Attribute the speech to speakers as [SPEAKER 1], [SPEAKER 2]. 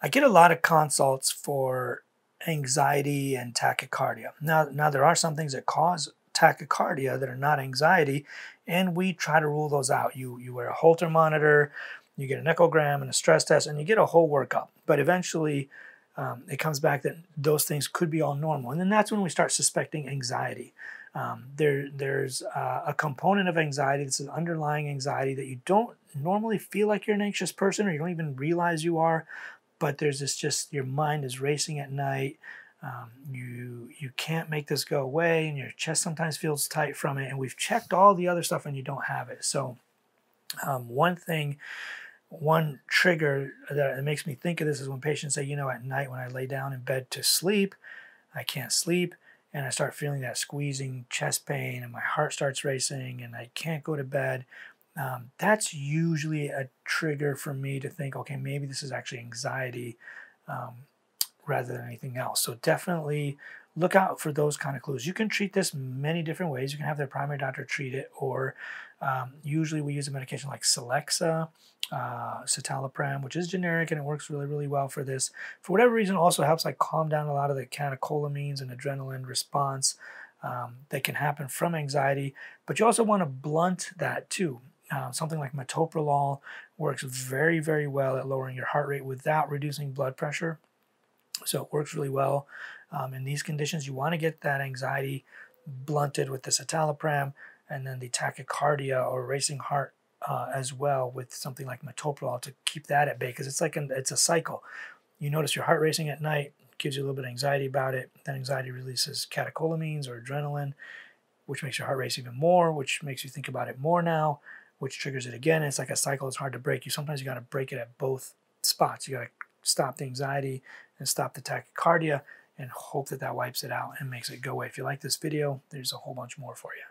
[SPEAKER 1] I get a lot of consults for anxiety and tachycardia. Now, now there are some things that cause tachycardia that are not anxiety, and we try to rule those out. You you wear a Holter monitor, you get an echogram and a stress test, and you get a whole workup. But eventually, um, it comes back that those things could be all normal, and then that's when we start suspecting anxiety. Um, there, there's uh, a component of anxiety. This is underlying anxiety that you don't normally feel like you're an anxious person, or you don't even realize you are but there's this just your mind is racing at night. Um, you you can't make this go away, and your chest sometimes feels tight from it. And we've checked all the other stuff, and you don't have it. So um, one thing, one trigger that makes me think of this is when patients say, you know, at night when I lay down in bed to sleep, I can't sleep, and I start feeling that squeezing chest pain, and my heart starts racing, and I can't go to bed um, that's usually a trigger for me to think, okay, maybe this is actually anxiety um, rather than anything else. So definitely look out for those kind of clues. You can treat this many different ways. You can have their primary doctor treat it, or um, usually we use a medication like Celexa, uh, citalopram, which is generic and it works really, really well for this. For whatever reason, also helps like calm down a lot of the catecholamines and adrenaline response um, that can happen from anxiety. But you also want to blunt that too. Uh, something like metoprolol works very, very well at lowering your heart rate without reducing blood pressure. So it works really well. Um, in these conditions, you want to get that anxiety blunted with the citalopram and then the tachycardia or racing heart uh, as well with something like metoprolol to keep that at bay because it's like an, it's a cycle. You notice your heart racing at night, gives you a little bit of anxiety about it. Then anxiety releases catecholamines or adrenaline, which makes your heart race even more, which makes you think about it more now which triggers it again. It's like a cycle. It's hard to break. You sometimes you got to break it at both spots. You got to stop the anxiety and stop the tachycardia and hope that that wipes it out and makes it go away. If you like this video, there's a whole bunch more for you.